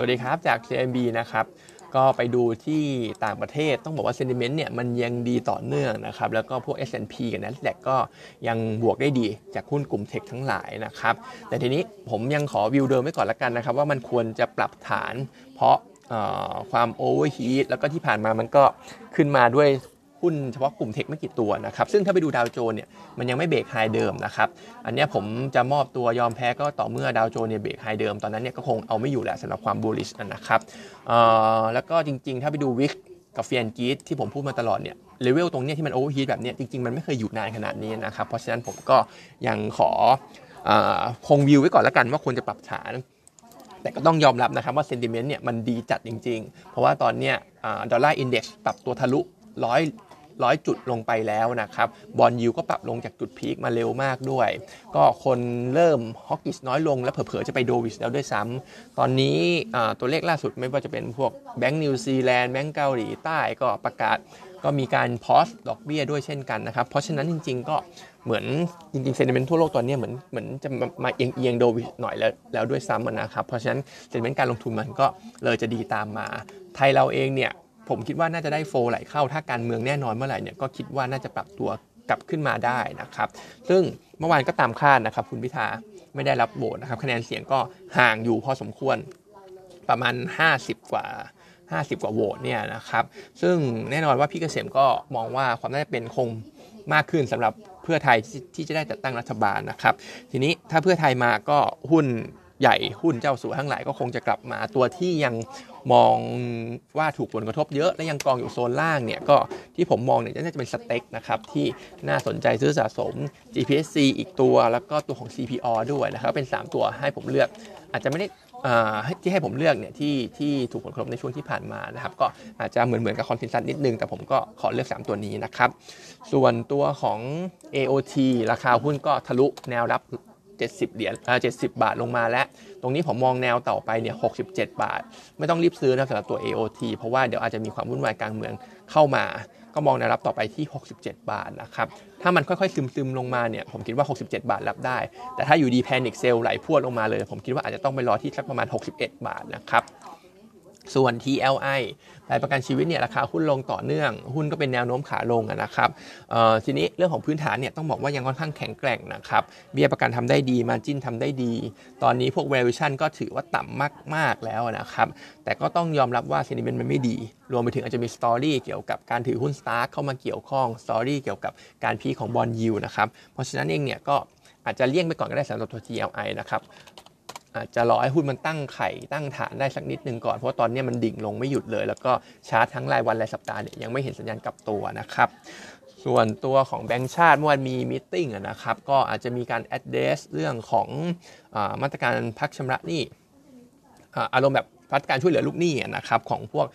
วัสดีครับจาก CMB นะครับ ก็ไปดูที่ต่างประเทศต้องบอกว่า sentiment เนี่ยมันยังดีต่อเนื่องนะครับ แล้วก็พวก S&P กับ NASDAQ ก็ยังบวกได้ดีจากหุ้นกลุ่มเทคทั้งหลายนะครับ แต่ทีนี้ผมยังขอวิวเดิมไว้ก่อนละกันนะครับ ว่ามันควรจะปรับฐาน เพราะความโอเวอร์ฮีทแล้วก็ที่ผ่านมามันก็ขึ้นมาด้วย หุ้นเฉพาะกลุ่มเทคไม่กี่ตัวนะครับ ซึ่งถ้าไปดูดาวโจนเนี่ยมันยังไม่เบรกไฮเดิมนะครับ อันนี้ผมจะมอบตัวยอมแพ้ก็ต่อเมื่อดาวโจนส์เนี่ย break high เดิม ตอนนั้นเนี่ยก็คงเอาไม่อยู่แหละสำหรับความ bullish นะครับแล้วก็จริงๆ ถ้าไปดู VIX กับ Fear and Greed ที่ผมพูดมาตลอดเนี่ยเลเวลตรงเนี้ยที่มัน overheat แบบเนี้ยจริงๆ มันไม่เคยอยู่นานขนาดนี้นะครับ เพราะฉะนั้นผมก็ยังขอคงวิวไว้ก่อนแล้วกันว่าควรจะปรับฐานแต่ก็ต้องยอมรับนะครับว่า sentiment เนี่ยมันดีจัดจริง ๆ เพราะว่าตอนเนี้ย Dollar Index ปรับตัวทะลุร้อย ร้อยจุดลงไปแล้วนะครับbond yield ก็ปรับลงจากจุด peak มาเร็วมากด้วย ก็คนเริ่ม hawkish น้อยลงและเผลอๆจะไป dovish แล้วด้วยซ้ำตอนนี้ตัวเลขล่าสุดไม่ว่าจะเป็นพวกแบงก์นิวซีแลนด์แบงก์เกาหลีใต้ก็ประกาศก็มีการ pause ดอกเบี้ยด้วยเช่นกันนะครับ เพราะฉะนั้นจริง ๆ ก็เหมือนจริงๆ sentiment ทั่วโลกตอนนี้เหมือนเหมือนจะมาเอียงเอียง dovish หน่อยแล้วแล้วด้วยซ้ำนะครับ เพราะฉะนั้น sentiment การลงทุนมันก็เลยจะดีตามมา ไทยเราเองเนี่ย ผมคิดว่าน่าจะได้โฟไหลเข้า ถ้าการเมืองแน่นอนเมื่อไหร่เนี่ยก็คิดว่าน่าจะปรับตัวกลับขึ้นมาได้นะครับ ซึ่งเมื่อวานก็ตามคาดนะครับ คุณพิธาไม่ได้รับโหวตนะครับ คะแนนเสียงก็ห่างอยู่พอสมควรประมาณ 50 กว่า 50 กว่าโหวตเนี่ยนะครับ ซึ่งแน่นอนว่าพี่เกษมก็มองว่าความน่าจะเป็นคงมากขึ้นสำหรับเพื่อไทยที่จะได้จัดตั้งรัฐบาลนะครับ ทีนี้ถ้าเพื่อไทยมาก็หุ้น ใหญ่หุ้นเจ้าสัวทั้งหลายก็คงจะกลับมาตัวที่ยังมองว่าถูกผลกระทบเยอะและยังกองอยู่โซนล่างเนี่ยก็ที่ผมมองเนี่ยน่าจะเป็นสเต็กนะครับที่น่าสนใจซื้อสะสม GPSC อีกตัว แล้วก็ตัวของ CPO ด้วยนะครับเป็น 3 ตัวให้ผมเลือก อาจจะไม่ได้ที่ให้ผมเลือกเนี่ยที่ที่ถูกผลกระทบในช่วงที่ผ่านมานะครับก็อาจจะเหมือนเหมือนกับคอนเทนซัสนิดนึง แต่ผมก็ขอเลือก 3 ตัวนี้นะครับ ส่วนตัวของ AOT ราคาหุ้นก็ทะลุแนวรับ 70 เหรียญอ่า70 บาทลงมาแล้ว ตรงนี้ผมมองแนวต่อไปเนี่ย67 บาท ไม่ต้องรีบซื้อนะสำหรับตัว AOT เพราะว่าเดี๋ยวอาจจะมีความวุ่นวายกลางเมืองเข้ามา ก็มองแนวรับต่อไปที่ 67 บาทนะครับ ถ้ามันค่อยๆ ซึมๆ ลงมาเนี่ย ผมคิดว่า 67 บาทรับได้ แต่ถ้าอยู่ดีแพนิคเซลไหลพวดลงมาเลย ผมคิดว่าอาจจะต้องไปรอที่สักประมาณ 61 บาทนะครับ ส่วน TLI รายประกันชีวิตเนี่ยราคาหุ้นลงต่อเนื่อง หุ้นก็เป็นแนวโน้มขาลงนะครับทีนี้เรื่องของพื้นฐานเนี่ยต้องบอกว่ายังค่อนข้างแข็งแกร่งนะครับเบี้ยประกันทำได้ดี margin ทำได้ดี ตอนนี้พวก valuation ก็ถือว่าต่ำมาก ๆ แล้วนะครับ แต่ก็ต้องยอมรับว่า sentiment มันไม่ดี รวมไปถึงอาจจะมี story เกี่ยวกับการถือหุ้น STARK เข้ามาเกี่ยวข้อง story เกี่ยวกับการพีของบอลยูนะครับเพราะฉะนั้นเองเนี่ยก็อาจจะเลี่ยงไปก่อนก็ได้สำหรับตัว TLI นะครับ อาจจะรอให้หุ้นมันตั้งไข่ตั้งฐานได้สักนิดหนึ่งก่อน เพราะตอนนี้มันดิ่งลงไม่หยุดเลย แล้วก็ชาร์ตทั้งรายวันรายสัปดาห์เนี่ยยังไม่เห็นสัญญาณกลับตัวนะครับส่วนตัวของแบงก์ชาติเมื่อวันมีมิ팅นะครับก็อาจจะมีการ address เรื่องของอมาตรการพักชำระหนี้อารมณ์แบบมาตรการช่วยเหลือลูกหนี้นะครับของพวก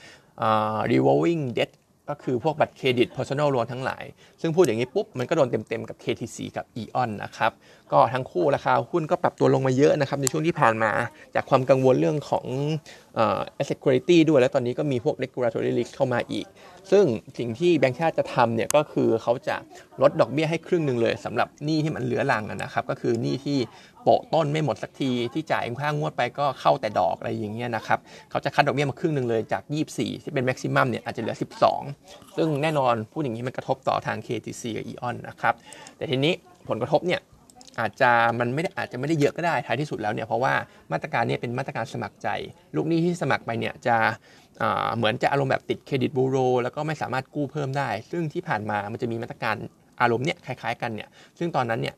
revolving debt ก็คือพวกบัตรเครดิต personal loan ทั้งหลาย ซึ่งพูดอย่างนี้ปุ๊บ มันก็โดนเต็มๆ กับ KTC กับ EON นะครับ ก็ทั้งคู่ราคาหุ้นก็ปรับตัวลงมาเยอะนะครับ ในช่วงที่ผ่านมา จากความกังวลเรื่องของ asset quality ด้วย แล้วตอนนี้ก็มีพวก regulatory risk เข้ามาอีก ซึ่งสิ่งที่แบงค์ชาติจะทำเนี่ยก็คือเขาจะลดดอกเบี้ยให้ครึ่งหนึ่งเลยสำหรับหนี้ที่มันเหลือหลังนะครับ ก็คือหนี้ที่โปะต้นไม่หมดสักทีที่จ่ายค่างวดไปก็เข้าแต่ดอกอะไรอย่างเงี้ยนะครับเขาจะคัดดอกเบี้ยมาครึ่งหนึ่งเลยจาก 24 ที่เป็นแม็กซิมัมเนี่ยอาจจะเหลือ 12 ซึ่งแน่นอนพูดอย่างนี้มันกระทบต่อทาง KTC กับ EON นะครับแต่ทีนี้ผลกระทบเนี่ย อาจจะมันไม่ได้อาจจะไม่ได้เยอะก็ได้ท้ายที่สุดแล้วเนี่ยเพราะว่ามาตรการนี้เป็นมาตรการสมัครใจ ลูกหนี้ที่สมัครไปเนี่ยจะเหมือนจะอารมณ์แบบติดเครดิตบูโร แล้วก็ไม่สามารถกู้เพิ่มได้ ซึ่งที่ผ่านมามันจะมีมาตรการอารมณ์เนี่ยคล้ายๆกันเนี่ยซึ่งตอนนั้นเนี่ย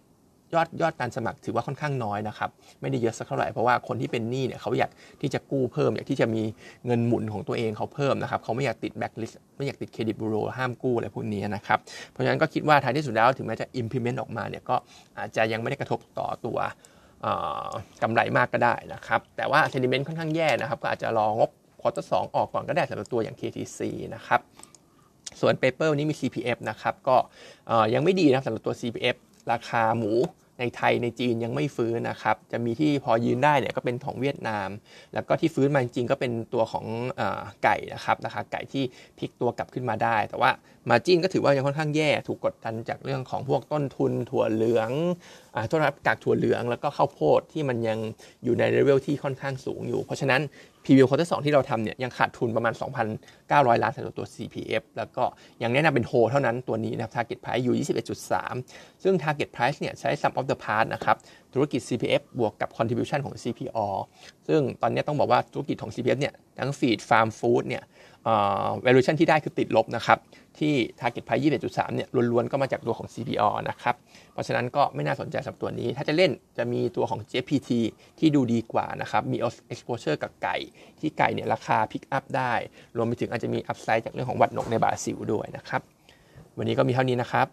ยอดยอดการสมัครถือว่าค่อนข้างน้อยนะครับ ไม่ได้เยอะสักเท่าไหร่เพราะว่าคนที่เป็นหนี้เนี่ยเขาอยากที่จะกู้เพิ่ม อยากที่จะมีเงินหมุนของตัวเองเขาเพิ่มนะครับเขาไม่อยากติดแบ็กลิสต์ไม่อยากติดเครดิตบูโรห้ามกู้อะไรพวกนี้นะครับเพราะฉะนั้นก็คิดว่าท้ายที่สุดแล้วถึงแม้จะ implement ออกมาเนี่ยก็อาจจะยังไม่ได้กระทบต่อตัวกำไรมากก็ได้นะครับ แต่ว่า sentiment ค่อนข้างแย่นะครับ ก็อาจจะรองบ quarter สี่ออกก่อนก็ได้สำหรับตัวอย่าง KTC นะครับ ส่วน paper นี้มี CPF นะครับ ก็ยังไม่ดีนะสำหรับตัว CPF ราคาหมูในไทยในจีนยังไม่ฟื้นนะครับ จะมีที่พอยืนได้เนี่ยก็เป็นของเวียดนาม แล้วก็ที่ฟื้นมาจริงก็เป็นตัวของอไก่นะครับราคาไก่ที่พลิกตัวกลับขึ้นมาได้ แต่ว่า margin ก็ถือว่ายังค่อนข้างแย่ ถูกกดดันจากเรื่องของพวกต้นทุนถั่วเหลือง โทษนะครับกากถั่วเหลืองแล้วก็ข้าวโพดที่มันยังอยู่ในเลเวลที่ค่อนข้างสูงอยู่ เพราะฉะนั้น p v ควอเตอร์สที่เราทำเนี่ยยังขาดทุนประมาณ 2,900 ล้านสำหรับตัว CPF แล้วก็ยังแนะนำเป็นโฮเท่านั้นตัวนี้นะครับ target price อยู่ 21.3 ซึ่ง target price เนี่ยใช้ sum of the parts นะครับ ธุรกิจ CPF บวกกับ contribution ของ CPO ซึ่งตอนนี้ต้องบอกว่าธุรกิจของ CPF เนี่ยทั้ง feed farm food เนี่ย valuation ที่ได้คือติดลบนะครับที่ target price 21.3เนี่ยล้วนๆก็มาจากตัวของ CPO นะครับ เพราะฉะนั้นก็ไม่น่าสนใจสำหรับตัวนี้ ถ้าจะเล่นจะมีตัวของ JPT ที่ดูดีกว่านะครับ มี exposure กับไก่ ที่ไก่เนี่ยราคา pick up ได้ รวมไปถึงอาจจะมี upside จากเรื่องของวัดนกในบราซิลด้วยนะครับ วันนี้ก็มีเท่านี้นะครับ